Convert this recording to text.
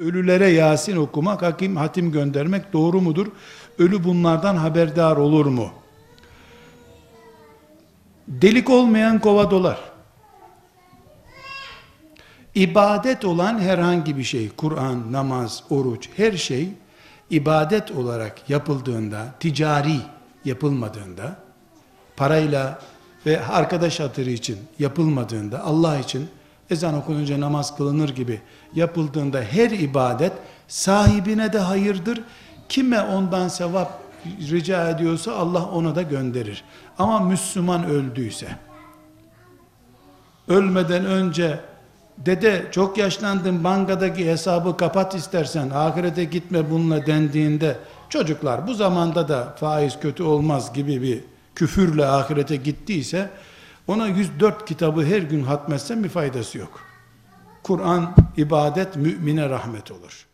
ölülere Yasin okumak, hakim hatim göndermek doğru mudur? Ölü bunlardan haberdar olur mu? Delik olmayan kova dolar. İbadet olan herhangi bir şey, Kur'an, namaz, oruç, her şey ibadet olarak yapıldığında, ticari yapılmadığında, parayla ve arkadaş hatırı için yapılmadığında, Allah için ezan okununca namaz kılınır gibi yapıldığında her ibadet sahibine de hayırdır. Kime ondan sevap rica ediyorsa Allah ona da gönderir. Ama Müslüman öldüyse, ölmeden önce dede çok yaşlandın bankadaki hesabı kapat istersen ahirete gitme bununla dendiğinde çocuklar bu zamanda da faiz kötü olmaz gibi bir küfürle ahirete gittiyse ona 104 kitabı her gün hatmetsen bir faydası yok. Kur'an ibadet mümine rahmet olur.